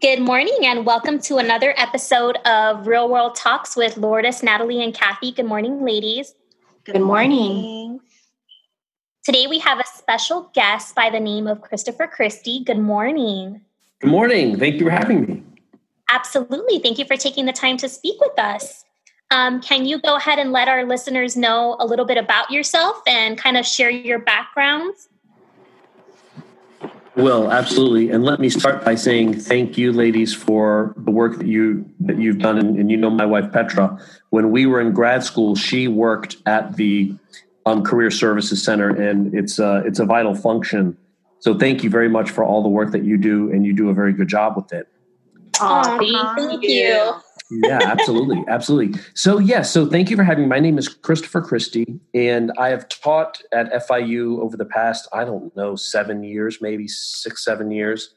Good morning and welcome to another episode of Real World Talks with Lourdes, Natalie, and Kathy. Good morning, ladies. Good morning. Today we have a special guest by the name of Christopher Christie. Good morning. Good morning. Thank you for having me. Absolutely. Thank you for taking the time to speak with us. Um, can you go ahead and let our listeners know a little bit about yourself and kind of share your backgrounds? Will absolutely, and let me start by saying thank you, ladies, for the work that you that you've done. And, and you know, my wife Petra, when we were in grad school, she worked at the um, Career Services Center, and it's a, it's a vital function. So, thank you very much for all the work that you do, and you do a very good job with it. Oh, thank you yeah, absolutely. Absolutely. So, yes, yeah, so thank you for having me. My name is Christopher Christie, and I have taught at FIU over the past, I don't know, seven years, maybe six, seven years,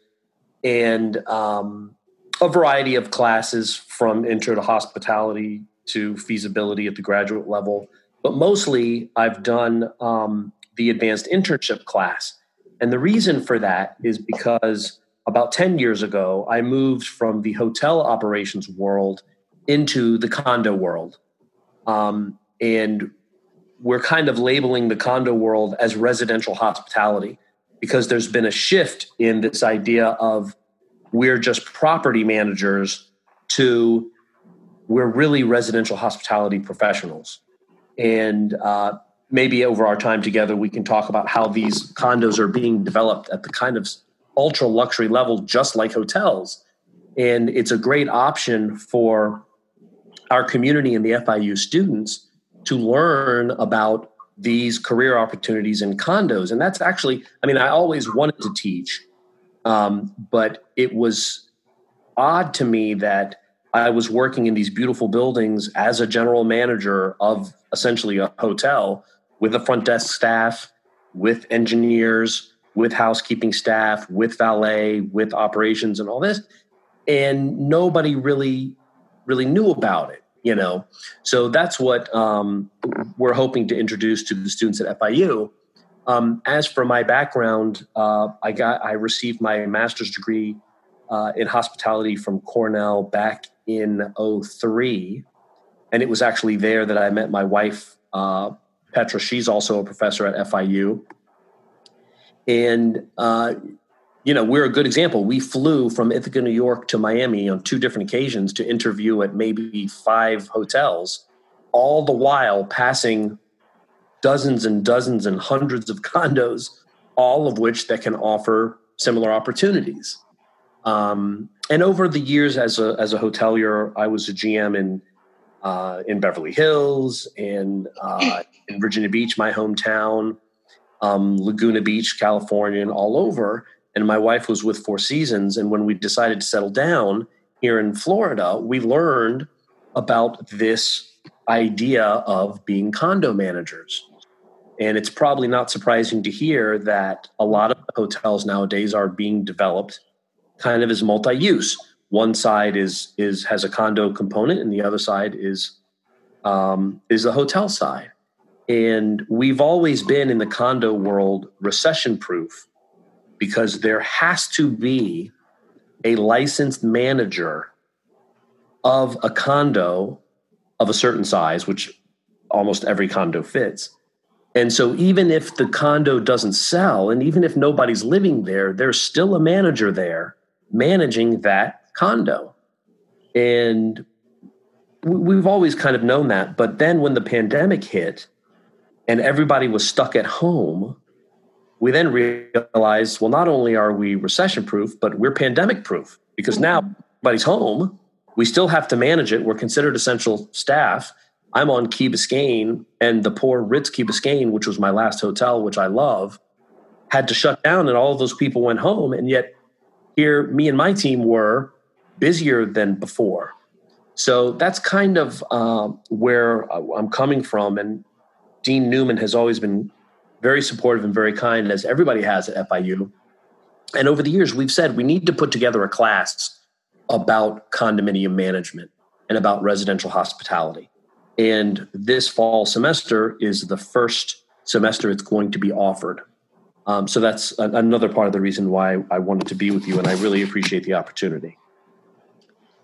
and um, a variety of classes from intro to hospitality to feasibility at the graduate level. But mostly, I've done um, the advanced internship class. And the reason for that is because about 10 years ago, I moved from the hotel operations world into the condo world. Um, and we're kind of labeling the condo world as residential hospitality because there's been a shift in this idea of we're just property managers to we're really residential hospitality professionals. And uh, maybe over our time together, we can talk about how these condos are being developed at the kind of ultra luxury level, just like hotels. And it's a great option for our community and the FIU students to learn about these career opportunities in condos. And that's actually, I mean, I always wanted to teach, um, but it was odd to me that I was working in these beautiful buildings as a general manager of essentially a hotel with a front desk staff, with engineers, with housekeeping staff, with valet, with operations and all this. And nobody really, really knew about it, you know? So that's what um, we're hoping to introduce to the students at FIU. Um, as for my background, uh, I got, I received my master's degree uh, in hospitality from Cornell back in 03. And it was actually there that I met my wife, uh, Petra. She's also a professor at FIU. And, uh, you know, we're a good example. We flew from Ithaca, New York to Miami on two different occasions to interview at maybe five hotels, all the while passing dozens and dozens and hundreds of condos, all of which that can offer similar opportunities. Um, and over the years, as a as a hotelier, I was a GM in uh, in Beverly Hills and uh, in Virginia Beach, my hometown um, Laguna Beach, California, and all over. And my wife was with Four Seasons. And when we decided to settle down here in Florida, we learned about this idea of being condo managers. And it's probably not surprising to hear that a lot of hotels nowadays are being developed kind of as multi-use. One side is is has a condo component, and the other side is um, is the hotel side. And we've always been in the condo world recession proof because there has to be a licensed manager of a condo of a certain size, which almost every condo fits. And so, even if the condo doesn't sell, and even if nobody's living there, there's still a manager there managing that condo. And we've always kind of known that. But then when the pandemic hit, and everybody was stuck at home, we then realized, well, not only are we recession proof, but we're pandemic proof because now mm-hmm. everybody's home. We still have to manage it. We're considered essential staff. I'm on Key Biscayne, and the poor Ritz Key Biscayne, which was my last hotel, which I love, had to shut down, and all of those people went home. And yet, here, me and my team were busier than before. So that's kind of uh, where I'm coming from. And Dean Newman has always been very supportive and very kind, as everybody has at FIU. And over the years, we've said we need to put together a class about condominium management and about residential hospitality. And this fall semester is the first semester it's going to be offered. Um, so that's a, another part of the reason why I wanted to be with you, and I really appreciate the opportunity.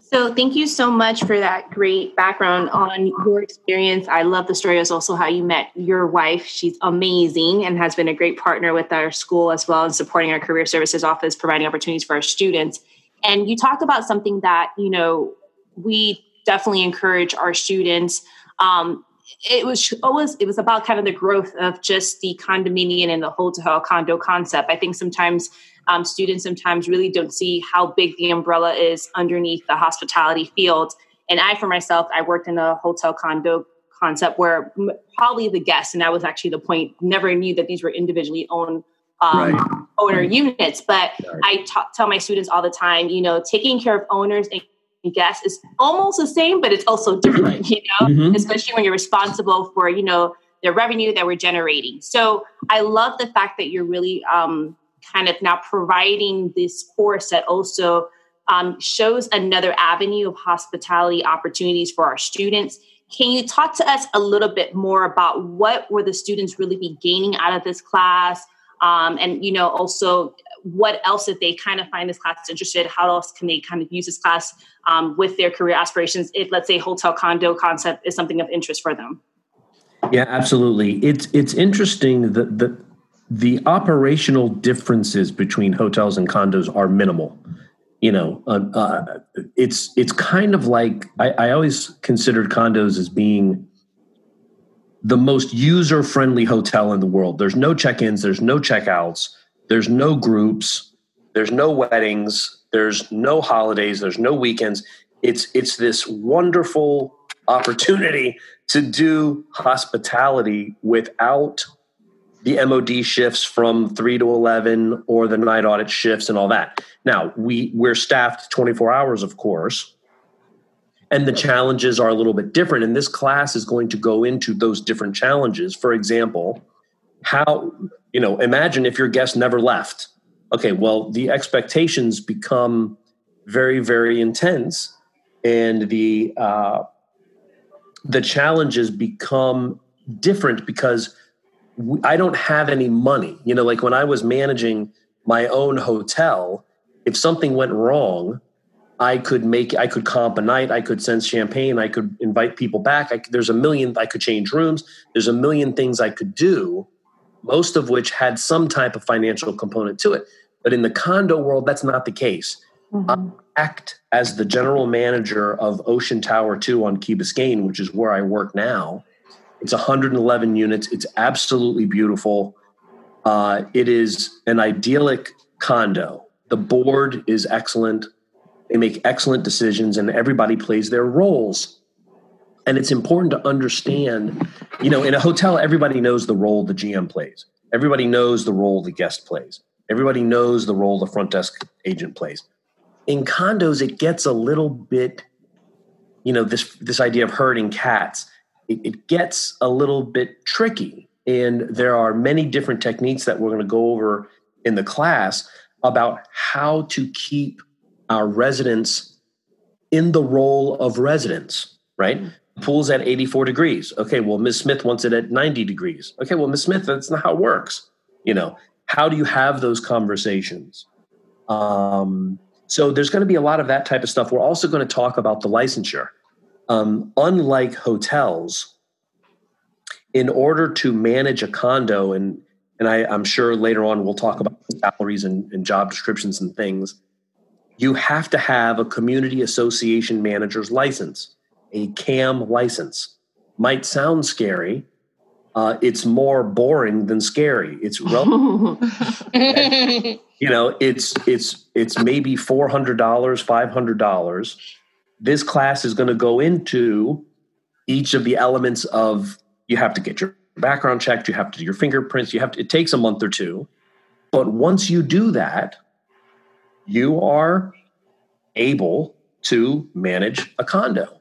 So, thank you so much for that great background on your experience. I love the story as also how you met your wife. She's amazing and has been a great partner with our school as well and supporting our career services office, providing opportunities for our students. And you talked about something that, you know, we definitely encourage our students. Um, it was always it was about kind of the growth of just the condominium and the hotel condo concept. I think sometimes um, students sometimes really don't see how big the umbrella is underneath the hospitality field. And I, for myself, I worked in a hotel condo concept where probably the guests, and that was actually the point, never knew that these were individually owned um, right. owner units. But right. I ta- tell my students all the time, you know, taking care of owners and guests is almost the same, but it's also different, you know, mm-hmm. especially when you're responsible for, you know, the revenue that we're generating. So I love the fact that you're really um, kind of now providing this course that also um, shows another avenue of hospitality opportunities for our students. Can you talk to us a little bit more about what were the students really be gaining out of this class? Um, and you know also what else if they kind of find this class interested how else can they kind of use this class um, with their career aspirations if let's say hotel condo concept is something of interest for them yeah absolutely it's it's interesting that the the operational differences between hotels and condos are minimal. You know uh, uh, it's it's kind of like I, I always considered condos as being the most user friendly hotel in the world. There's no check-ins there's no check-outs there's no groups there's no weddings there's no holidays there's no weekends. It's it's this wonderful opportunity to do hospitality without the MOD shifts from 3 to 11 or the night audit shifts and all that. Now, we we're staffed 24 hours of course. And the challenges are a little bit different and this class is going to go into those different challenges. For example, how you know, imagine if your guest never left. Okay, well, the expectations become very very intense and the uh the challenges become different because I don't have any money. You know, like when I was managing my own hotel, if something went wrong, I could make, I could comp a night, I could send champagne, I could invite people back. I, there's a million, I could change rooms. There's a million things I could do, most of which had some type of financial component to it. But in the condo world, that's not the case. Mm-hmm. I act as the general manager of Ocean Tower 2 on Key Biscayne, which is where I work now. It's 111 units. It's absolutely beautiful. Uh, it is an idyllic condo. The board is excellent. They make excellent decisions, and everybody plays their roles. And it's important to understand, you know, in a hotel, everybody knows the role the GM plays. Everybody knows the role the guest plays. Everybody knows the role the front desk agent plays. In condos, it gets a little bit, you know, this this idea of herding cats it, it gets a little bit tricky. And there are many different techniques that we're going to go over in the class about how to keep our residents in the role of residents, right? Mm-hmm. Pool's at 84 degrees. Okay, well, Ms. Smith wants it at 90 degrees. Okay, well, Ms. Smith, that's not how it works. You know, how do you have those conversations? Um, so there's going to be a lot of that type of stuff. We're also going to talk about the licensure. Um, unlike hotels, in order to manage a condo, and and I, am sure later on we'll talk about salaries and, and job descriptions and things, you have to have a community association manager's license, a CAM license. Might sound scary. Uh, it's more boring than scary. It's you know, it's it's it's maybe four hundred dollars, five hundred dollars this class is going to go into each of the elements of you have to get your background checked, you have to do your fingerprints, you have to, it takes a month or two. But once you do that, you are able to manage a condo.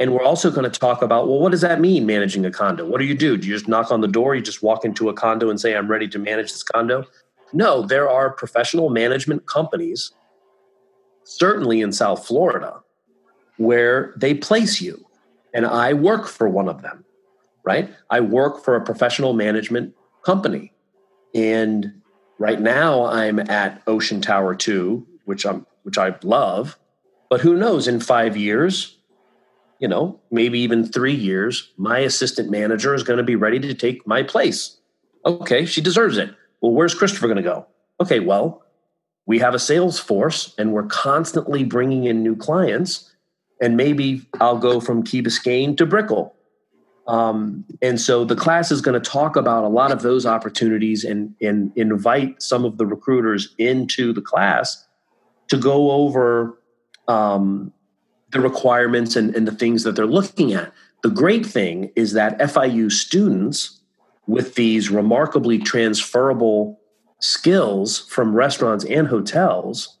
And we're also going to talk about well, what does that mean, managing a condo? What do you do? Do you just knock on the door? You just walk into a condo and say, I'm ready to manage this condo? No, there are professional management companies, certainly in South Florida, where they place you. And I work for one of them, right? I work for a professional management company. And right now I'm at Ocean Tower 2, which I'm which I love. But who knows, in five years, you know, maybe even three years, my assistant manager is going to be ready to take my place. Okay, she deserves it. Well, where's Christopher going to go? Okay, well, we have a sales force and we're constantly bringing in new clients. And maybe I'll go from Key Biscayne to Brickell. Um, and so the class is going to talk about a lot of those opportunities and, and invite some of the recruiters into the class to go over um, the requirements and, and the things that they're looking at. The great thing is that FIU students with these remarkably transferable skills from restaurants and hotels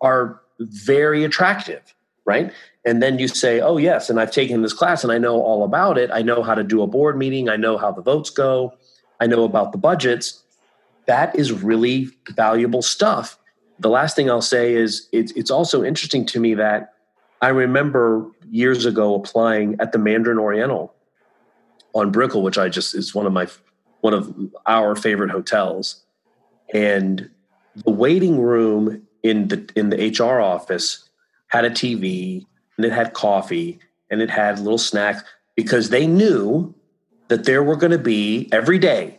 are very attractive, right? And then you say, oh, yes, and I've taken this class and I know all about it. I know how to do a board meeting. I know how the votes go. I know about the budgets. That is really valuable stuff. The last thing I'll say is it's, it's also interesting to me that I remember years ago applying at the Mandarin Oriental on Brickell, which I just is one of my one of our favorite hotels and the waiting room in the in the HR office had a TV and it had coffee and it had little snacks because they knew that there were going to be every day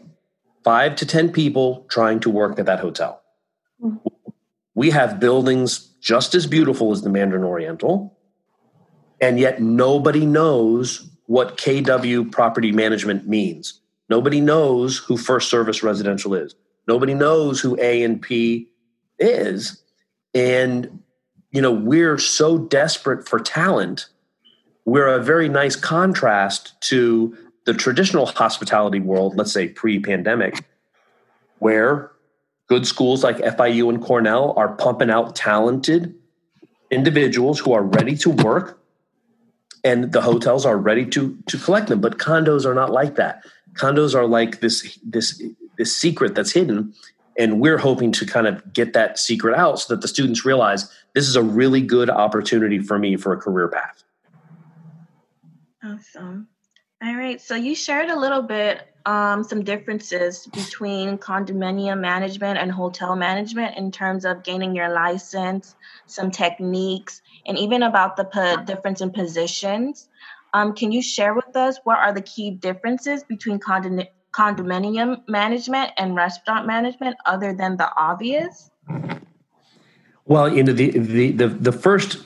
five to ten people trying to work at that hotel. We have buildings just as beautiful as the Mandarin Oriental, and yet nobody knows what KW property management means. Nobody knows who First Service Residential is. Nobody knows who A and P is. And, you know, we're so desperate for talent. We're a very nice contrast to the traditional hospitality world, let's say pre pandemic, where good schools like FIU and Cornell are pumping out talented individuals who are ready to work and the hotels are ready to to collect them but condos are not like that condos are like this this this secret that's hidden and we're hoping to kind of get that secret out so that the students realize this is a really good opportunity for me for a career path. Awesome. All right so you shared a little bit um, some differences between condominium management and hotel management in terms of gaining your license some techniques and even about the difference in positions. Um, can you share with us what are the key differences between condominium condominium management and restaurant management other than the obvious? Well, you know, the, the, the, the first,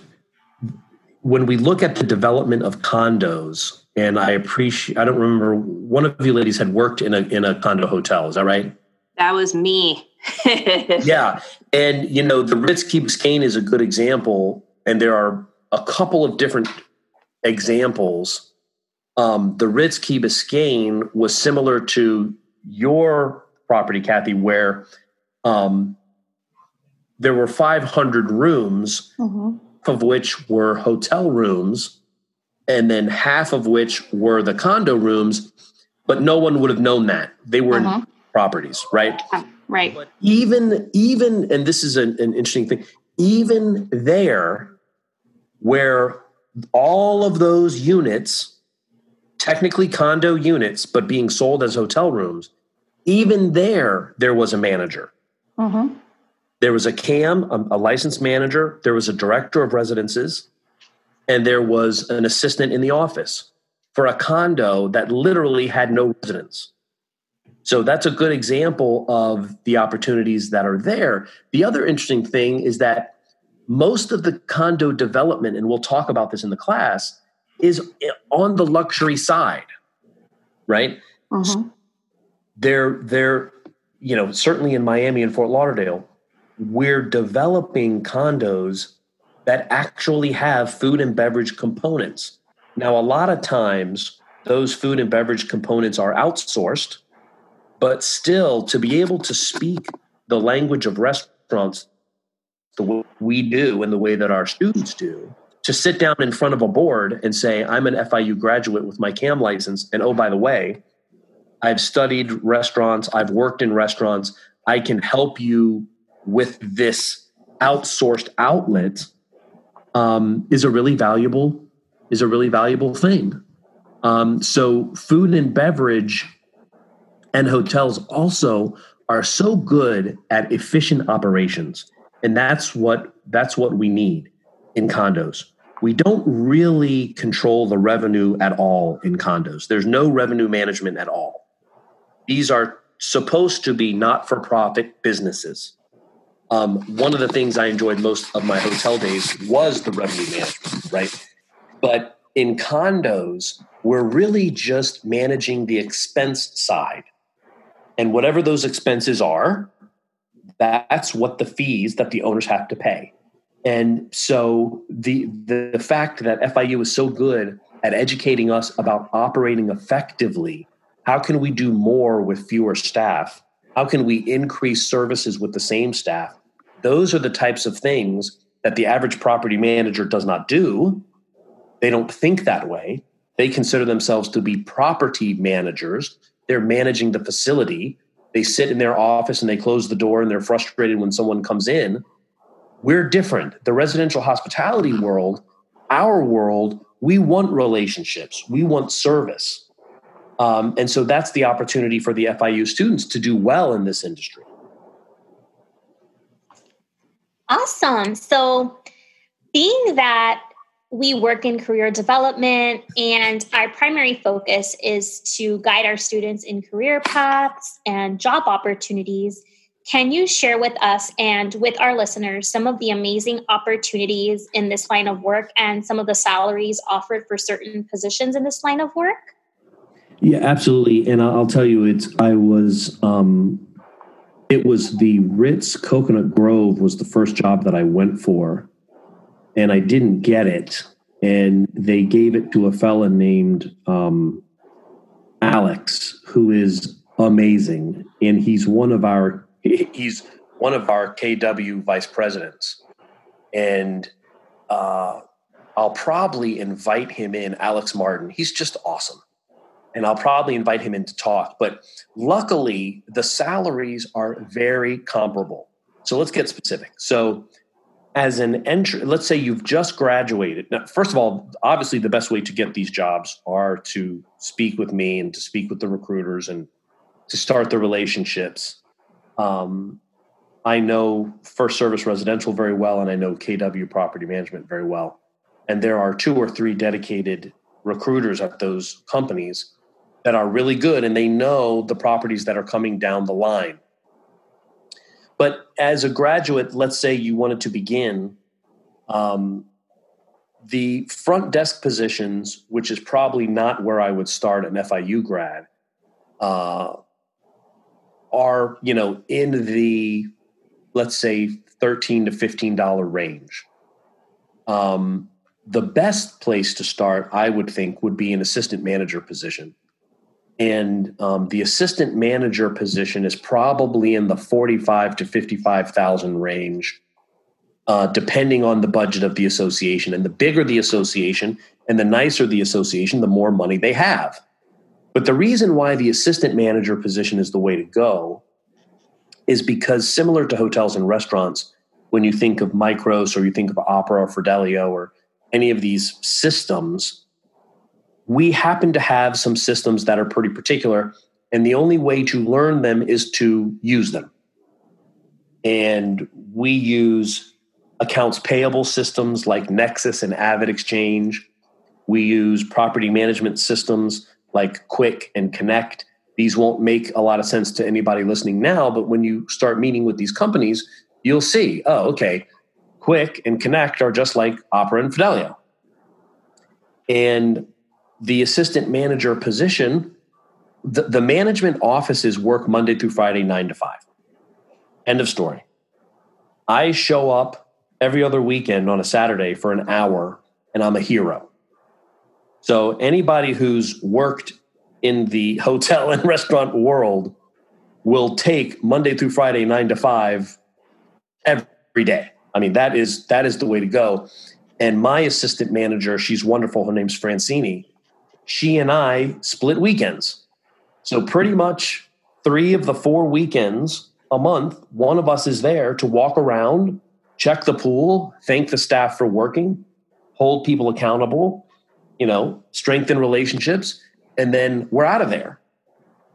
when we look at the development of condos, and I appreciate, I don't remember, one of you ladies had worked in a, in a condo hotel. Is that right? That was me. yeah. And, you know, the Ritz Key Biscayne is a good example. And there are a couple of different examples um, the Ritz Key Biscayne was similar to your property, Kathy, where um, there were 500 rooms, mm-hmm. of which were hotel rooms, and then half of which were the condo rooms, but no one would have known that they were uh-huh. properties, right? Right. But even even, and this is an, an interesting thing. Even there, where all of those units technically condo units, but being sold as hotel rooms, even there, there was a manager. Mm-hmm. There was a CAM, a, a licensed manager, there was a director of residences, and there was an assistant in the office for a condo that literally had no residents. So that's a good example of the opportunities that are there. The other interesting thing is that most of the condo development, and we'll talk about this in the class, is on the luxury side, right? Mm-hmm. they're they're you know certainly in Miami and Fort Lauderdale, we're developing condos that actually have food and beverage components. Now, a lot of times those food and beverage components are outsourced, but still to be able to speak the language of restaurants the way we do and the way that our students do to sit down in front of a board and say, I'm an FIU graduate with my CAM license. And oh, by the way, I've studied restaurants, I've worked in restaurants, I can help you with this outsourced outlet um, is a really valuable is a really valuable thing. Um, so food and beverage and hotels also are so good at efficient operations and that's what that's what we need in condos. We don't really control the revenue at all in condos. There's no revenue management at all. These are supposed to be not for profit businesses. Um, one of the things I enjoyed most of my hotel days was the revenue management, right? But in condos, we're really just managing the expense side. And whatever those expenses are, that's what the fees that the owners have to pay. And so the, the, the fact that FIU is so good at educating us about operating effectively, how can we do more with fewer staff? How can we increase services with the same staff? Those are the types of things that the average property manager does not do. They don't think that way. They consider themselves to be property managers. They're managing the facility. They sit in their office and they close the door and they're frustrated when someone comes in. We're different. The residential hospitality world, our world, we want relationships, we want service. Um, and so that's the opportunity for the FIU students to do well in this industry. Awesome. So, being that we work in career development and our primary focus is to guide our students in career paths and job opportunities, can you share with us and with our listeners some of the amazing opportunities in this line of work and some of the salaries offered for certain positions in this line of work? Yeah, absolutely. And I'll tell you, it's I was um, it was the Ritz Coconut Grove was the first job that I went for, and I didn't get it. And they gave it to a fella named um, Alex, who is amazing, and he's one of our he's one of our KW vice presidents, and uh, I'll probably invite him in. Alex Martin, he's just awesome and I'll probably invite him in to talk. But luckily, the salaries are very comparable. So let's get specific. So, as an entry, let's say you've just graduated. Now, first of all, obviously, the best way to get these jobs are to speak with me and to speak with the recruiters and to start the relationships. Um, I know First Service Residential very well, and I know KW Property Management very well. And there are two or three dedicated recruiters at those companies that are really good and they know the properties that are coming down the line. But as a graduate, let's say you wanted to begin, um, the front desk positions, which is probably not where I would start an FIU grad, uh, are you know in the let's say thirteen to fifteen dollar range. Um, the best place to start, I would think, would be an assistant manager position and um, the assistant manager position is probably in the 45 to 55,000 range uh, depending on the budget of the association. And the bigger the association and the nicer the association the more money they have. But the reason why the assistant manager position is the way to go is because similar to hotels and restaurants when you think of micros or you think of opera or fidelio or any of these systems we happen to have some systems that are pretty particular, and the only way to learn them is to use them. And we use accounts payable systems like Nexus and AvidXchange. We use property management systems like Quick and Connect. These won't make a lot of sense to anybody listening now, but when you start meeting with these companies, you'll see, oh, okay, Quick and Connect are just like Opera and Fidelio. And the assistant manager position, the, the management offices work Monday through Friday, nine to five. End of story. I show up every other weekend on a Saturday for an hour, and I'm a hero. So, anybody who's worked in the hotel and restaurant world will take Monday through Friday, nine to five every day. I mean, that is that is the way to go. And my assistant manager, she's wonderful. Her name's Francini she and I split weekends. So pretty much three of the four weekends a month, one of us is there to walk around, check the pool, thank the staff for working, hold people accountable, you know, strengthen relationships, and then we're out of there.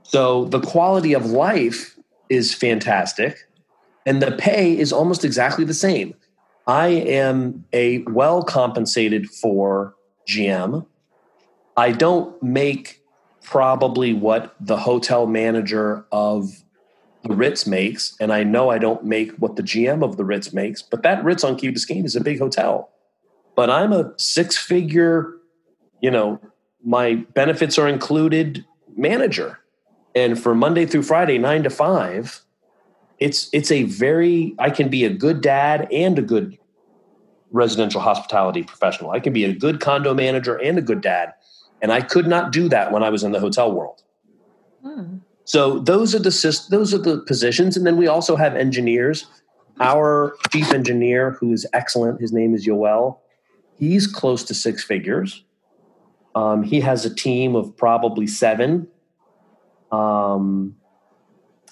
So the quality of life is fantastic and the pay is almost exactly the same. I am a well compensated for GM. I don't make probably what the hotel manager of the Ritz makes, and I know I don't make what the GM of the Ritz makes, but that Ritz on Key Biscayne is a big hotel. But I'm a six figure, you know, my benefits are included manager. And for Monday through Friday, nine to five, it's it's a very I can be a good dad and a good residential hospitality professional. I can be a good condo manager and a good dad. And I could not do that when I was in the hotel world. Hmm. So those are the those are the positions, and then we also have engineers. Our chief engineer, who is excellent, his name is Yoel. He's close to six figures. Um, he has a team of probably seven. Um,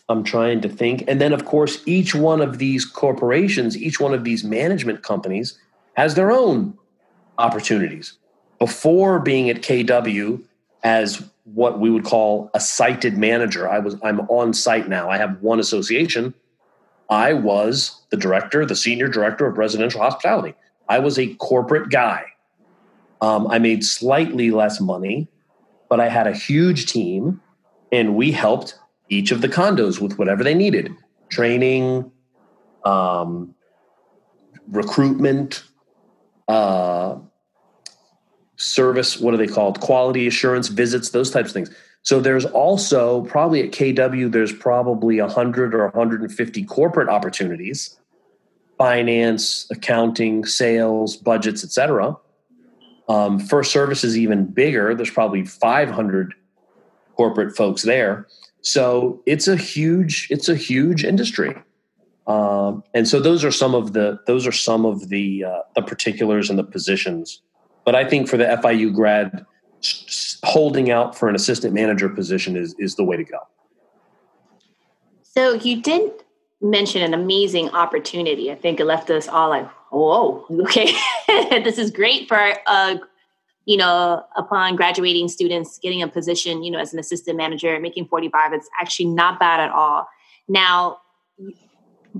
I'm trying to think, and then of course, each one of these corporations, each one of these management companies, has their own opportunities. Before being at KW, as what we would call a sited manager. I was I'm on site now. I have one association. I was the director, the senior director of residential hospitality. I was a corporate guy. Um, I made slightly less money, but I had a huge team, and we helped each of the condos with whatever they needed: training, um, recruitment, uh, service what are they called? Quality assurance visits those types of things. So there's also probably at kw there's probably 100 or 150 corporate opportunities. Finance accounting sales budgets etc um, first service is even bigger. There's probably 500 corporate folks there. So it's a huge it's a huge industry. Um, and so those are some of the those are some of the uh, the particulars and the positions but I think for the FIU grad, holding out for an assistant manager position is is the way to go. So you did mention an amazing opportunity. I think it left us all like, "Whoa, okay, this is great for uh, you know, upon graduating students getting a position, you know, as an assistant manager, making 45, it's actually not bad at all. Now,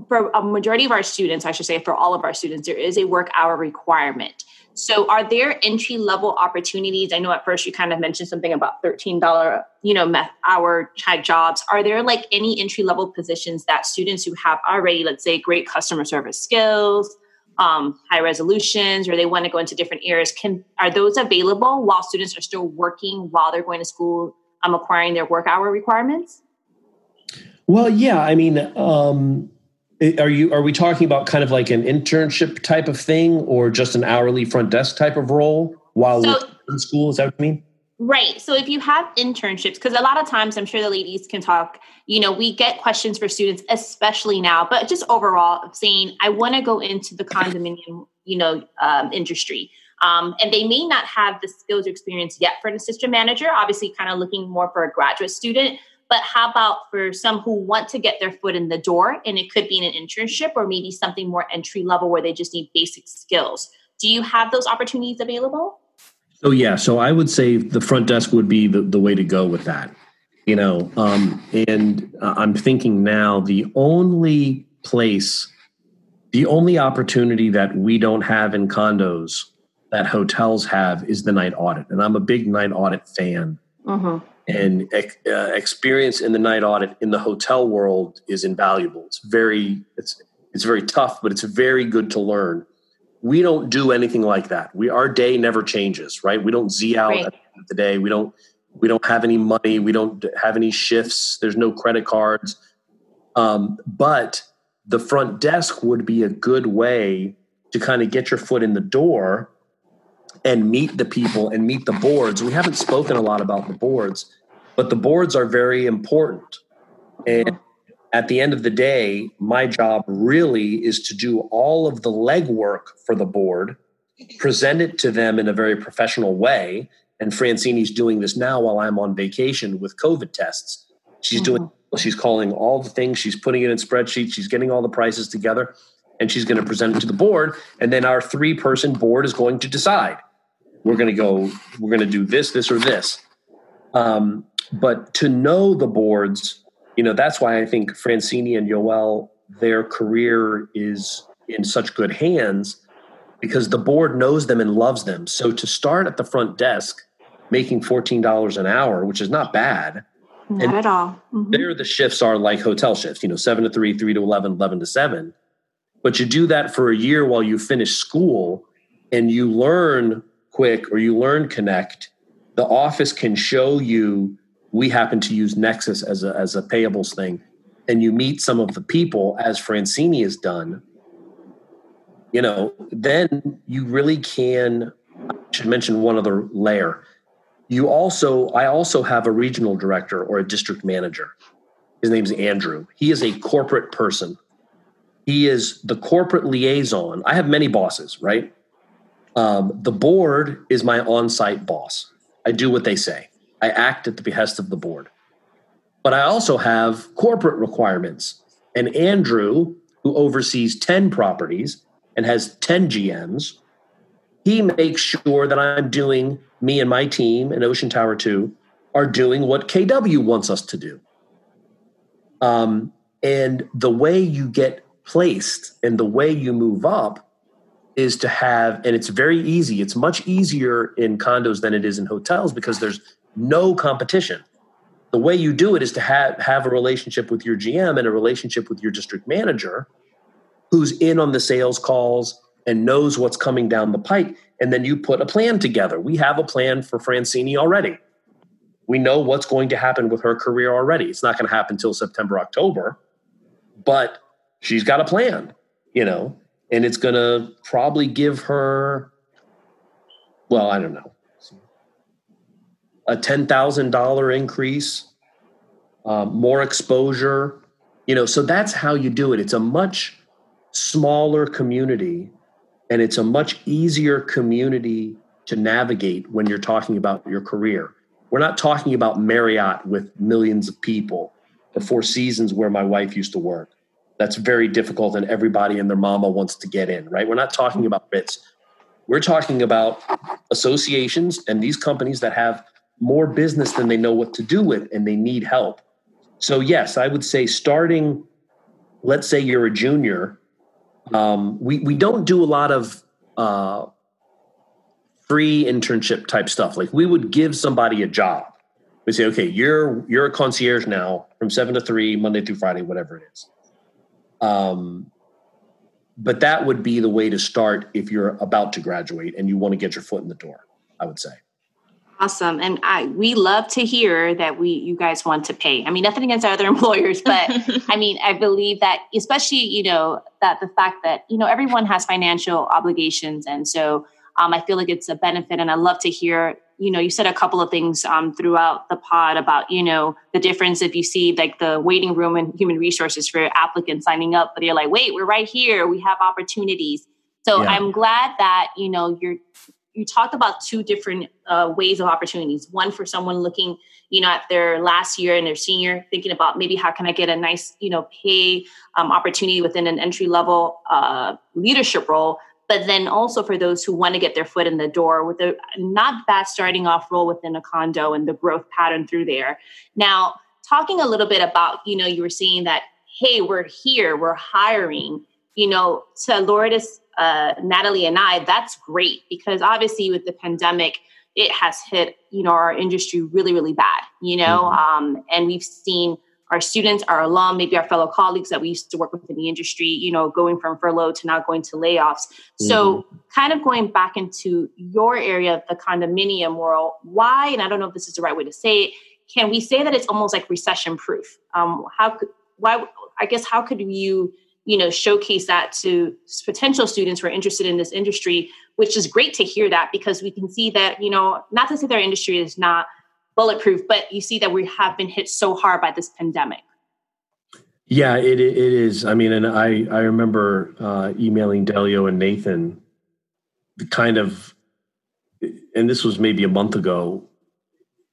for a majority of our students, I should say for all of our students, there is a work hour requirement. So are there entry level opportunities? I know at first you kind of mentioned something about $13, you know, hour type jobs. Are there like any entry level positions that students who have already, let's say, great customer service skills, um, high resolutions, or they want to go into different areas, can are those available while students are still working while they're going to school, um, acquiring their work hour requirements? Well, yeah. I mean, um, are you are we talking about kind of like an internship type of thing or just an hourly front desk type of role while so, in school? Is that what you mean? Right. So if you have internships, because a lot of times I'm sure the ladies can talk, you know, we get questions for students, especially now, but just overall saying, I want to go into the condominium, you know, um, industry. Um, and they may not have the skills or experience yet for an assistant manager, obviously kind of looking more for a graduate student. But how about for some who want to get their foot in the door, and it could be in an internship or maybe something more entry level where they just need basic skills? Do you have those opportunities available? So yeah, so I would say the front desk would be the, the way to go with that. You know, um, and uh, I'm thinking now the only place, the only opportunity that we don't have in condos that hotels have is the night audit, and I'm a big night audit fan. Uh-huh and uh, experience in the night audit in the hotel world is invaluable. It's very it's it's very tough, but it's very good to learn. We don't do anything like that. We our day never changes, right? We don't z out right. at the end of the day. We don't we don't have any money. We don't have any shifts. There's no credit cards. Um, but the front desk would be a good way to kind of get your foot in the door and meet the people and meet the boards. We haven't spoken a lot about the boards, but the boards are very important. And at the end of the day, my job really is to do all of the legwork for the board, present it to them in a very professional way. And Francini's doing this now while I'm on vacation with COVID tests. She's mm-hmm. doing she's calling all the things, she's putting it in spreadsheets, she's getting all the prices together, and she's going to present it to the board. And then our three person board is going to decide we're going to go, we're going to do this, this, or this. Um, but to know the boards, you know, that's why I think Francini and Yoel, their career is in such good hands because the board knows them and loves them. So to start at the front desk making $14 an hour, which is not bad. Not and at all. Mm-hmm. There, the shifts are like hotel shifts, you know, seven to three, three to 11, 11 to seven. But you do that for a year while you finish school and you learn quick or you learn connect. The office can show you, we happen to use Nexus as a, as a payables thing. And you meet some of the people as Francini has done, you know, then you really can. I should mention one other layer you also, I also have a regional director or a district manager. His name's Andrew. He is a corporate person. He is the corporate liaison. I have many bosses, right? Um, the board is my on site boss. I do what they say, I act at the behest of the board. But I also have corporate requirements. And Andrew, who oversees 10 properties and has 10 GMs, he makes sure that I'm doing me and my team and Ocean Tower 2 are doing what KW wants us to do. Um, and the way you get placed and the way you move up is to have, and it's very easy. It's much easier in condos than it is in hotels because there's no competition. The way you do it is to have, have a relationship with your GM and a relationship with your district manager who's in on the sales calls and knows what's coming down the pike and then you put a plan together. We have a plan for Francini already. We know what's going to happen with her career already. It's not going to happen until September, October, but she's got a plan, you know, and it's going to probably give her, well, I don't know, a $10,000 increase, uh, more exposure, you know, so that's how you do it. It's a much smaller community and it's a much easier community to navigate when you're talking about your career. We're not talking about Marriott with millions of people, the Four Seasons where my wife used to work. That's very difficult, and everybody and their mama wants to get in, right? We're not talking about Ritz. We're talking about associations and these companies that have more business than they know what to do with and they need help. So, yes, I would say starting, let's say you're a junior um, we we don't do a lot of uh, free internship type stuff. Like we would give somebody a job. We say, okay, you're you're a concierge now from seven to three, Monday through Friday, whatever it is. Um, but that would be the way to start if you're about to graduate and you want to get your foot in the door. I would say. Awesome. And I we love to hear that we you guys want to pay. I mean, nothing against our other employers, but I mean, I believe that especially, you know, that the fact that, you know, everyone has financial obligations. And so um, I feel like it's a benefit. And I love to hear, you know, you said a couple of things um, throughout the pod about, you know, the difference if you see like the waiting room and human resources for applicants signing up, but you're like, wait, we're right here. We have opportunities. So yeah. I'm glad that, you know, you're you talked about two different uh, ways of opportunities. One for someone looking, you know, at their last year and their senior, thinking about maybe how can I get a nice, you know, pay um, opportunity within an entry level uh, leadership role. But then also for those who want to get their foot in the door with a not bad starting off role within a condo and the growth pattern through there. Now, talking a little bit about, you know, you were saying that, hey, we're here, we're hiring. You know, to Lourdes uh, Natalie and I, that's great because obviously with the pandemic, it has hit you know our industry really really bad. You know, mm-hmm. um, and we've seen our students, our alum, maybe our fellow colleagues that we used to work with in the industry, you know, going from furlough to now going to layoffs. Mm-hmm. So, kind of going back into your area of the condominium world, why, and I don't know if this is the right way to say it, can we say that it's almost like recession proof? Um, how could, why, I guess, how could you you know showcase that to potential students who are interested in this industry which is great to hear that because we can see that you know not to say their industry is not bulletproof but you see that we have been hit so hard by this pandemic yeah it, it is i mean and i i remember uh, emailing delio and nathan the kind of and this was maybe a month ago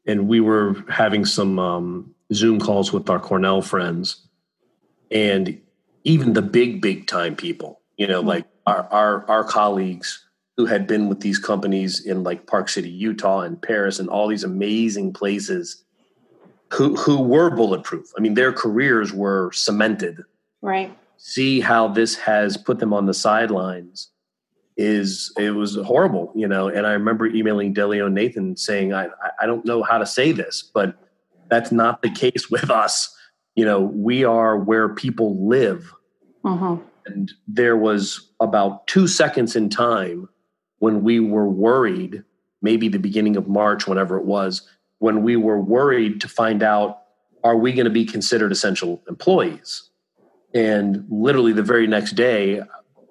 and we were having some um, zoom calls with our cornell friends and even the big, big time people, you know, mm-hmm. like our, our, our colleagues who had been with these companies in like Park City, Utah and Paris and all these amazing places who, who were bulletproof. I mean, their careers were cemented. Right. see how this has put them on the sidelines is it was horrible, you know. And I remember emailing Delio Nathan saying, I, I don't know how to say this, but that's not the case with us. You know, we are where people live. Uh-huh. And there was about two seconds in time when we were worried, maybe the beginning of March, whenever it was, when we were worried to find out are we going to be considered essential employees? And literally the very next day,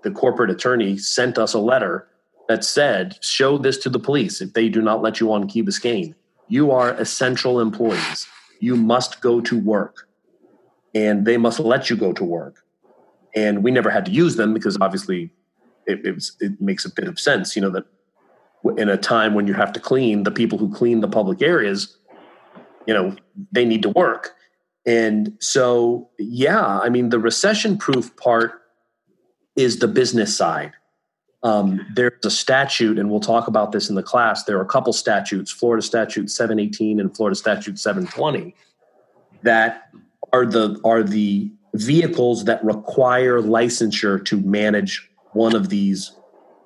the corporate attorney sent us a letter that said, show this to the police if they do not let you on Key Biscayne. You are essential employees. You must go to work. And they must let you go to work. And we never had to use them because obviously it, it, was, it makes a bit of sense, you know, that in a time when you have to clean, the people who clean the public areas, you know, they need to work. And so, yeah, I mean, the recession proof part is the business side. Um, there's a statute, and we'll talk about this in the class. There are a couple statutes, Florida Statute 718 and Florida Statute 720, that are the are the vehicles that require licensure to manage one of these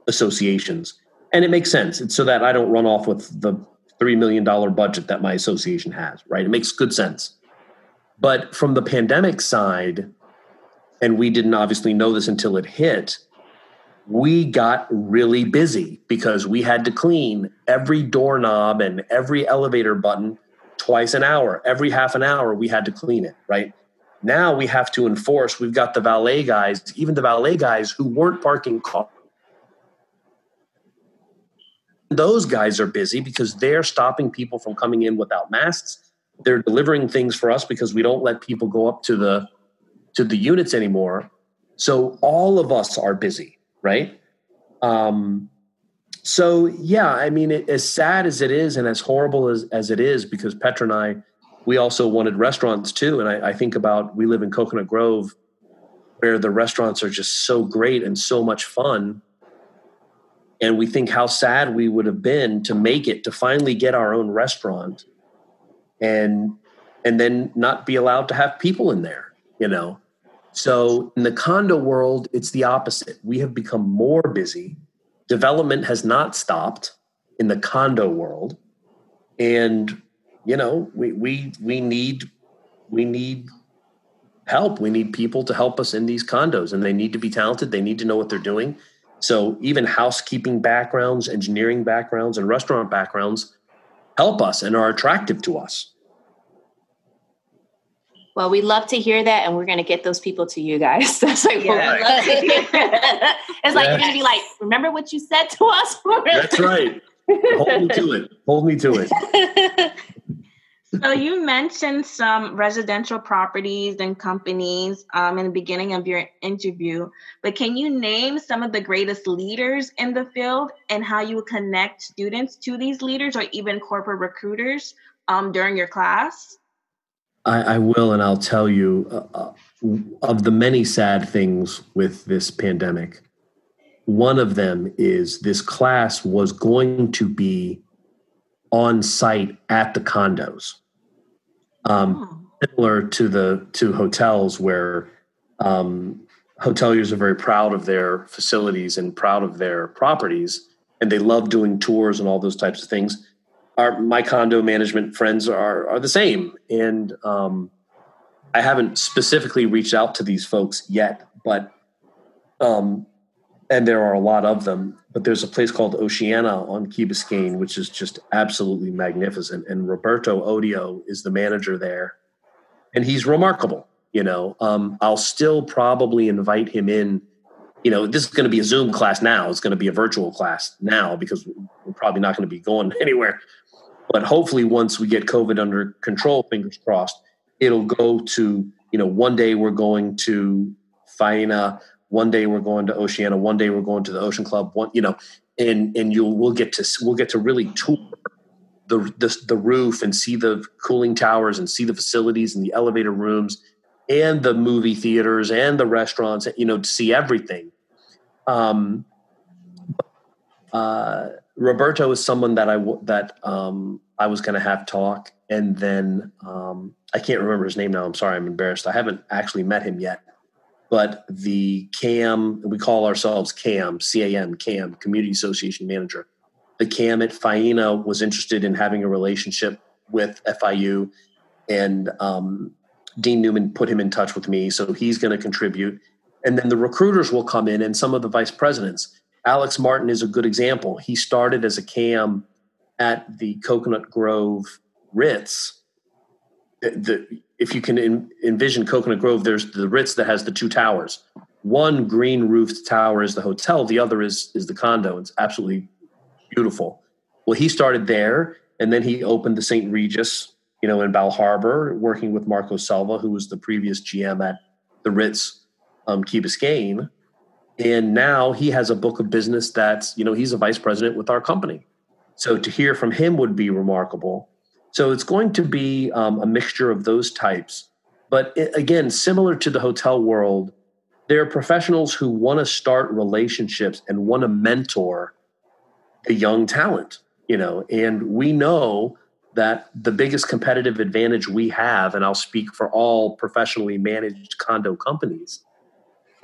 associations. And it makes sense. It's so that I don't run off with the $3 million budget that my association has, right? It makes good sense. But from the pandemic side, and we didn't obviously know this until it hit, we got really busy because we had to clean every doorknob and every elevator button twice an hour. Every half an hour, we had to clean it, right? Now we have to enforce. We've got the valet guys, even the valet guys who weren't parking cars. Those guys are busy because they're stopping people from coming in without masks. They're delivering things for us because we don't let people go up to the to the units anymore. So all of us are busy, right? Um, so yeah, I mean, it, as sad as it is, and as horrible as as it is, because Petra and I we also wanted restaurants too. And I, I, think about we live in Coconut Grove, where the restaurants are just so great and so much fun. And we think how sad we would have been to make it to finally get our own restaurant and and then not be allowed to have people in there, you know. So in the condo world, it's the opposite. We have become more busy. Development has not stopped in the condo world. And you know, we we we need we need help. We need people to help us in these condos, and they need to be talented. They need to know what they're doing. So even housekeeping backgrounds, engineering backgrounds, and restaurant backgrounds help us and are attractive to us. Well, we love to hear that, and we're going to get those people to you guys. That's like yeah. love to hear. it's like you're going to be like, remember what you said to us. That's right. Hold me to it. Hold me to it. So you mentioned some residential properties and companies um, in the beginning of your interview, but can you name some of the greatest leaders in the field and how you connect students to these leaders or even corporate recruiters um, during your class? I, I, will, and I'll tell you uh, uh of the many sad things with this pandemic. One of them is this class was going to be on site at the condos um, oh. similar to the to hotels where um, hoteliers are very proud of their facilities and proud of their properties and they love doing tours and all those types of things our my condo management friends are are the same and um, i haven't specifically reached out to these folks yet but um, and there are a lot of them. But there's a place called Oceana on Key Biscayne, which is just absolutely magnificent. And Roberto Odio is the manager there, and he's remarkable. You know, um, I'll still probably invite him in. You know, this is going to be a Zoom class now. It's going to be a virtual class now because we're probably not going to be going anywhere. But hopefully, once we get COVID under control, fingers crossed, it'll go to you know one day we're going to Faena one day we're going to Oceana, one day we're going to the Ocean Club, one you know, and and you'll we'll get to we'll get to really tour the, the the roof and see the cooling towers and see the facilities and the elevator rooms and the movie theaters and the restaurants, you know, to see everything. Um, uh, Roberto is someone that I that um, I was going to have talk, and then um, I can't remember his name now. I'm sorry, I'm embarrassed. I haven't actually met him yet but the CAM, we call ourselves CAM, C-A-M, CAM, Community Association Manager. The CAM at Faena was interested in having a relationship with FIU, and um, Dean Newman put him in touch with me, so he's going to contribute. And then the recruiters will come in, and some of the vice presidents. Alex Martin is a good example. He started as a CAM at the Coconut Grove Ritz. The, the, if you can in, envision Coconut Grove, there's the Ritz that has the two towers. One green roofed tower is the hotel, the other is is the condo. It's absolutely beautiful. Well, he started there, and then he opened the St. Regis, you know, in Bal Harbour, working with Marco Selva, who was the previous GM at the Ritz, um, Key Biscayne. And now he has a book of business that's, you know, he's a vice president with our company. So to hear from him would be remarkable. So it's going to be um, a mixture of those types. But it, again, similar to the hotel world, there are professionals who want to start relationships and want to mentor the young talent, you know, and we know that the biggest competitive advantage we have, and I'll speak for all professionally managed condo companies,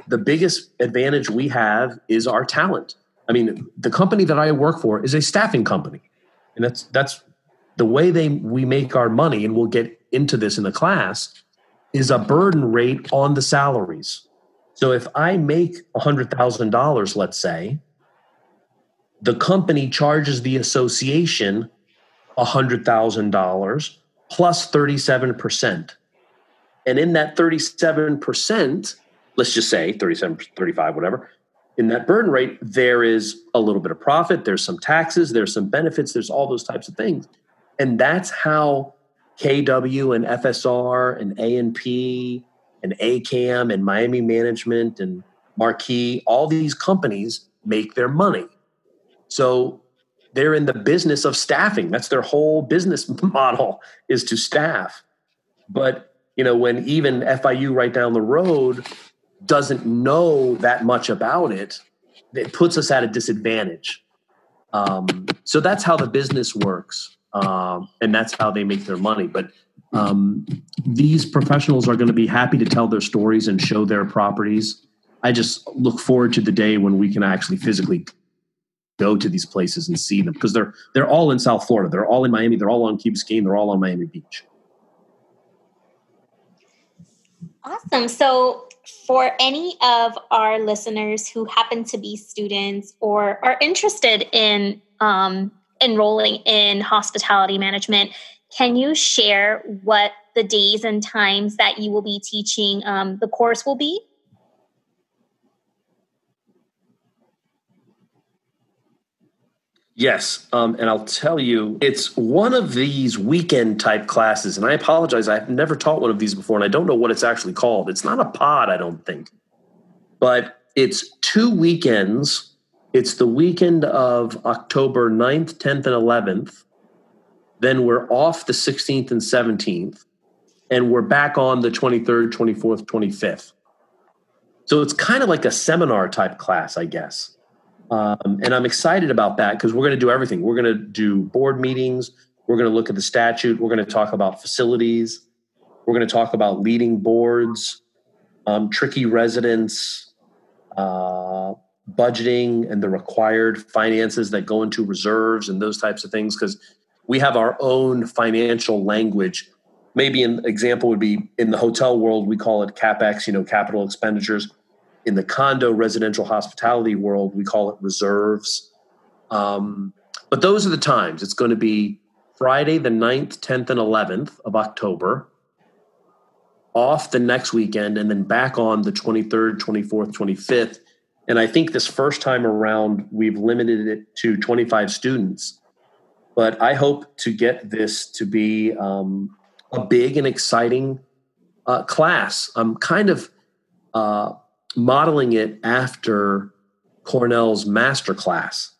the biggest advantage we have is our talent. I mean, the company that I work for is a staffing company. And that's that's the way they we make our money, and we'll get into this in the class, is a burden rate on the salaries. So if I make $100,000, let's say, the company charges the association $100,000 plus 37%. And in that 37%, let's just say 37, 35, whatever, in that burden rate, there is a little bit of profit, there's some taxes, there's some benefits, there's all those types of things. And that's how KW and FSR and A&P and ACAM and Miami Management and Marquee, all these companies make their money. So they're in the business of staffing. That's their whole business model is to staff. But you know, when even FIU right down the road doesn't know that much about it, it puts us at a disadvantage. Um, so that's how the business works, um, and that's how they make their money. But um, these professionals are going to be happy to tell their stories and show their properties. I just look forward to the day when we can actually physically go to these places and see them because they're they're all in South Florida. They're all in Miami. They're all on Key Biscayne. They're all on Miami Beach. Awesome. So, for any of our listeners who happen to be students or are interested in um, enrolling in hospitality management, can you share what the days and times that you will be teaching um, the course will be? Yes, um, and I'll tell you, it's one of these weekend type classes, and I apologize, I've never taught one of these before, and I don't know what it's actually called. It's not a pod, I don't think, but it's two weekends. It's the weekend of October 9th, 10th, and 11th. Then we're off the 16th and 17th, and we're back on the 23rd, 24th, 25th. So it's kind of like a seminar type class, I guess. Um, and I'm excited about that because we're going to do everything. We're going to do board meetings. We're going to look at the statute. We're going to talk about facilities. We're going to talk about leading boards, um, tricky residents, uh, budgeting, and the required finances that go into reserves and those types of things because we have our own financial language. Maybe an example would be in the hotel world, we call it CapEx, you know, capital expenditures in the condo residential hospitality world, we call it reserves. Um, but those are the times. It's going to be Friday, the 9th, 10th, and 11th of October, off the next weekend, and then back on the 23rd, 24th, 25th. And I think this first time around, we've limited it to 25 students. But I hope to get this to be um, a big and exciting uh, class. I'm kind of uh, modeling it after Cornell's masterclass.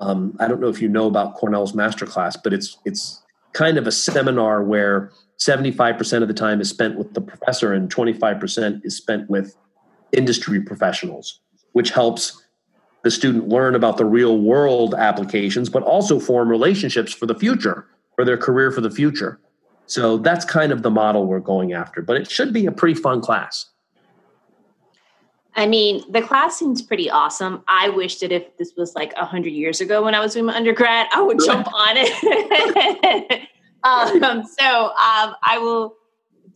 Um, I don't know if you know about Cornell's masterclass, but it's it's kind of a seminar where 75% of the time is spent with the professor and 25% is spent with industry professionals, which helps the student learn about the real world applications, but also form relationships for the future, for their career for the future. So that's kind of the model we're going after, but it should be a pretty fun class. I mean, the class seems pretty awesome. I wish that if this was like 100 years ago when I was doing my undergrad, I would jump on it. um, so um, I will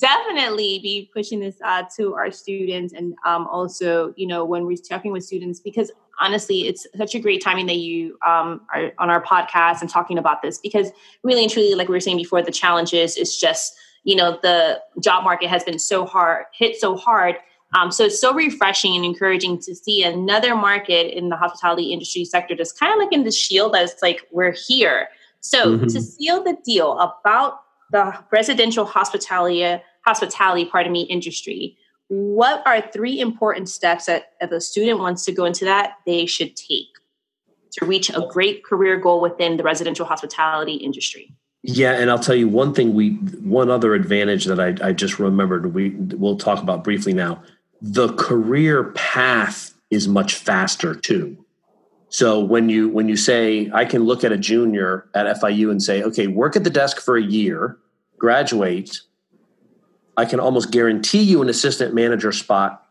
definitely be pushing this uh, to our students and um, also, you know, when we're talking with students, because honestly, it's such a great timing that you um, are on our podcast and talking about this because really and truly, like we were saying before, the challenges is just, you know, the job market has been so hard, hit so hard um, so it's so refreshing and encouraging to see another market in the hospitality industry sector just kind of like in the shield that's like we're here. So mm-hmm. to seal the deal about the residential hospitality hospitality, pardon me, industry, what are three important steps that if a student wants to go into that they should take to reach a great career goal within the residential hospitality industry? Yeah, and I'll tell you one thing. We one other advantage that I, I just remembered. We we'll talk about briefly now the career path is much faster too. So when you when you say I can look at a junior at FIU and say, okay, work at the desk for a year, graduate, I can almost guarantee you an assistant manager spot.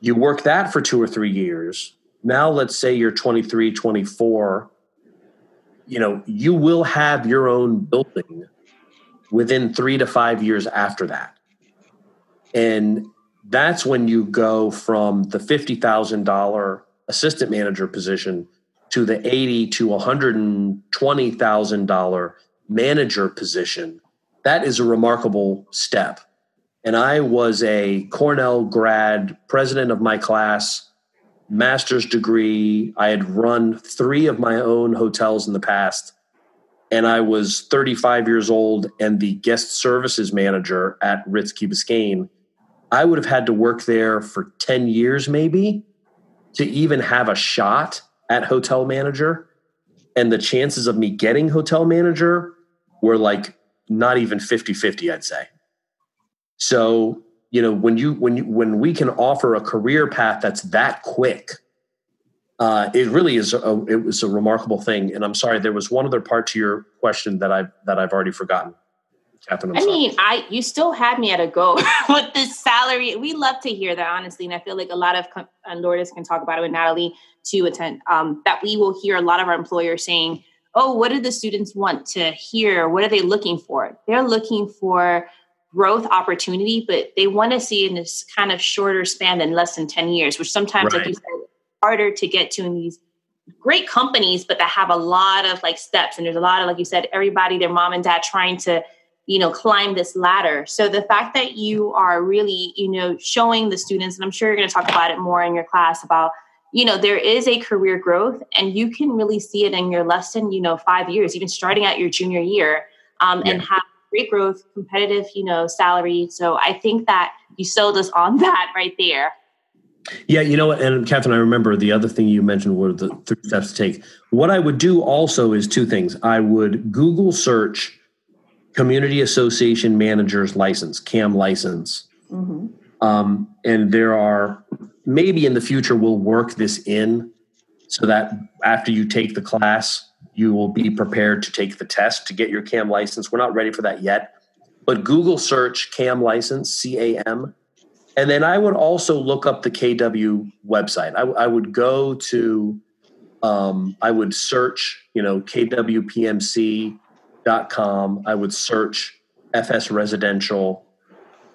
You work that for two or three years. Now let's say you're 23, 24, you know, you will have your own building within 3 to 5 years after that. And that's when you go from the $50,000 assistant manager position to the 80 to $120,000 manager position. That is a remarkable step. And I was a Cornell grad, president of my class, master's degree. I had run three of my own hotels in the past. And I was 35 years old and the guest services manager at Ritz Key Biscayne I would have had to work there for 10 years maybe to even have a shot at hotel manager. And the chances of me getting hotel manager were like not even 50 50, I'd say. So, you know, when you when you when we can offer a career path that's that quick, uh, it really is a, it was a remarkable thing. And I'm sorry, there was one other part to your question that I that I've already forgotten. Catherine, i mean, I you still had me at a go with this salary. We love to hear that, honestly, and I feel like a lot of and Lourdes can talk about it with Natalie to attend. Um, that we will hear a lot of our employers saying, "Oh, what do the students want to hear? What are they looking for? They're looking for." growth opportunity, but they want to see in this kind of shorter span than less than 10 years, which sometimes, right. like you said, harder to get to in these great companies, but that have a lot of like steps. And there's a lot of, like you said, everybody, their mom and dad trying to you know climb this ladder so the fact that you are really you know showing the students and i'm sure you're going to talk about it more in your class about you know there is a career growth and you can really see it in your less than you know five years even starting at your junior year um, yeah. and have great growth competitive you know salary so i think that you sold us on that right there yeah, you know, and Catherine, I remember the other thing you mentioned were the three steps to take. What I would do also is two things. I would Google search community association manager's license, CAM license. Mm-hmm. Um, and there are maybe in the future we'll work this in so that after you take the class, you will be prepared to take the test to get your CAM license. We're not ready for that yet, but Google search CAM license, C A M. And then I would also look up the KW website. I, I would go to, um, I would search, you know, KWPMC com. I would search FS residential.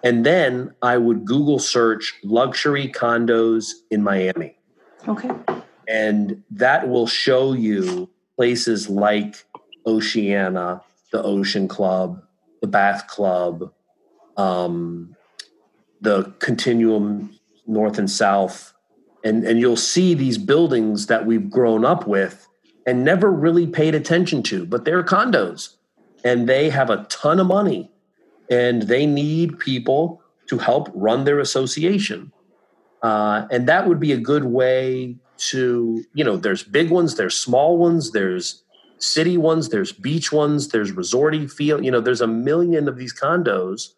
And then I would Google search luxury condos in Miami. Okay. And that will show you places like Oceana, the Ocean Club, the Bath Club, um, the Continuum North and South. And, and you'll see these buildings that we've grown up with and never really paid attention to, but they're condos and they have a ton of money and they need people to help run their association. Uh, and that would be a good way to, you know, there's big ones, there's small ones, there's city ones, there's beach ones, there's resorty feel, you know, there's a million of these condos.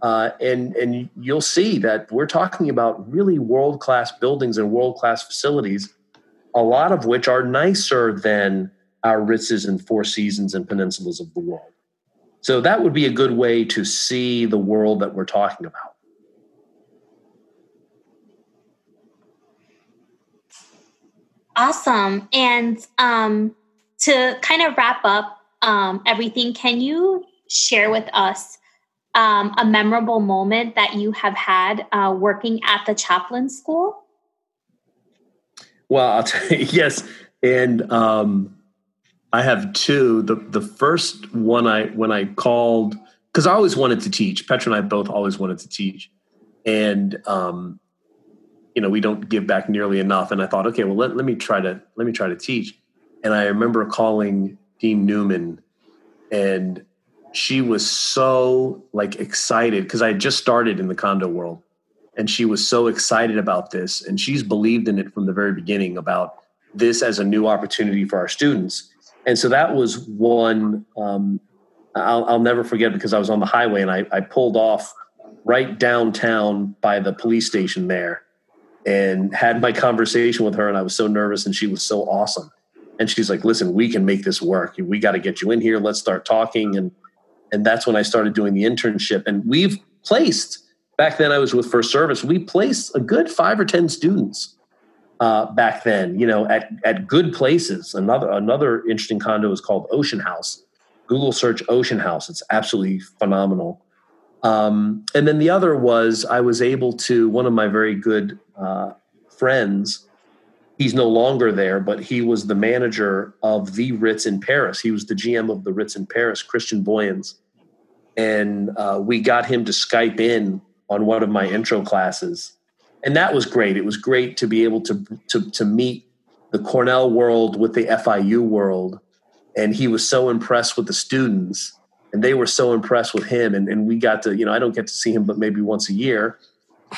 Uh, and and you'll see that we're talking about really world class buildings and world class facilities a lot of which are nicer than our Ritzes and Four Seasons and peninsulas of the world. So that would be a good way to see the world that we're talking about. Awesome. And um, to kind of wrap up um, everything, can you share with us um, a memorable moment that you have had uh, working at the Chaplin School? Well, I'll tell you, yes. And um, I have two. The the first one I when I called because I always wanted to teach. Petra and I both always wanted to teach, and um, you know we don't give back nearly enough. And I thought, okay, well let, let me try to let me try to teach. And I remember calling Dean Newman, and she was so like excited because I had just started in the condo world, and she was so excited about this, and she's believed in it from the very beginning about this as a new opportunity for our students and so that was one um, I'll, I'll, never forget because I was on the highway and I, I, pulled off right downtown by the police station there and had my conversation with her and I was so nervous and she was so awesome. And she's like listen we can make this work. We got to get you in here. Let's start talking. And and that's when I started doing the internship. And we've placed back then I was with First Service we placed a good five or ten students uh, back then, you know, at, at good places. Another another interesting condo is called Ocean House. Google search Ocean House. It's absolutely phenomenal. Um, and then the other was I was able to one of my very good uh, friends. He's no longer there, but he was the manager of the Ritz in Paris. He was the GM of the Ritz in Paris, Christian Boyens, and uh, we got him to Skype in on one of my intro classes and that was great. It was great to be able to to to meet the Cornell world with the FIU world, and he was so impressed with the students, and they were so impressed with him, and, and we got to you know I don't get to see him but maybe once a year,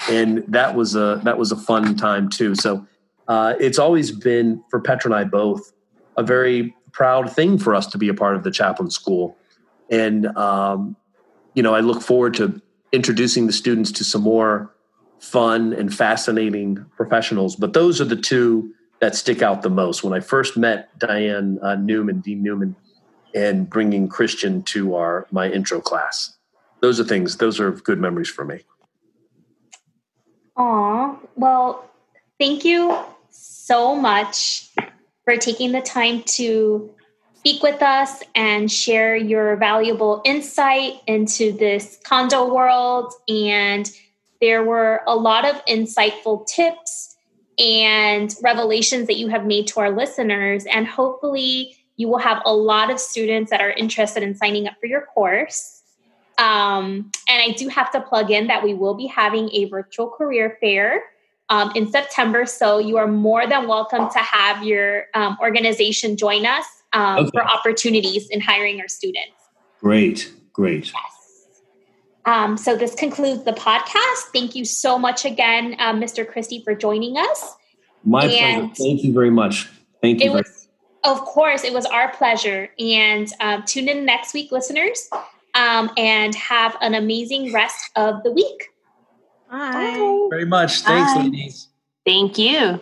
and that was a that was a fun time too. So uh, it's always been for Petra and I both a very proud thing for us to be a part of the Chaplin School, and um, you know I look forward to introducing the students to some more fun and fascinating professionals. But those are the two that stick out the most. When I first met Diane uh, Newman, Dean Newman, and bringing Christian to our my intro class, those are things. Those are good memories for me. Aw, well, thank you so much for taking the time to speak with us and share your valuable insight into this condo world and there were a lot of insightful tips and revelations that you have made to our listeners. And hopefully, you will have a lot of students that are interested in signing up for your course. Um, and I do have to plug in that we will be having a virtual career fair um, in September. So you are more than welcome to have your um, organization join us um, okay. for opportunities in hiring our students. Great, great. Yes. Um, so this concludes the podcast. Thank you so much again, uh, Mr. Christie, for joining us. My and pleasure. Thank you very much. Thank you. It was, of course, it was our pleasure. And um, tune in next week, listeners, um, and have an amazing rest of the week. Bye. Bye. Very much. Thanks, Bye. ladies. Thank you.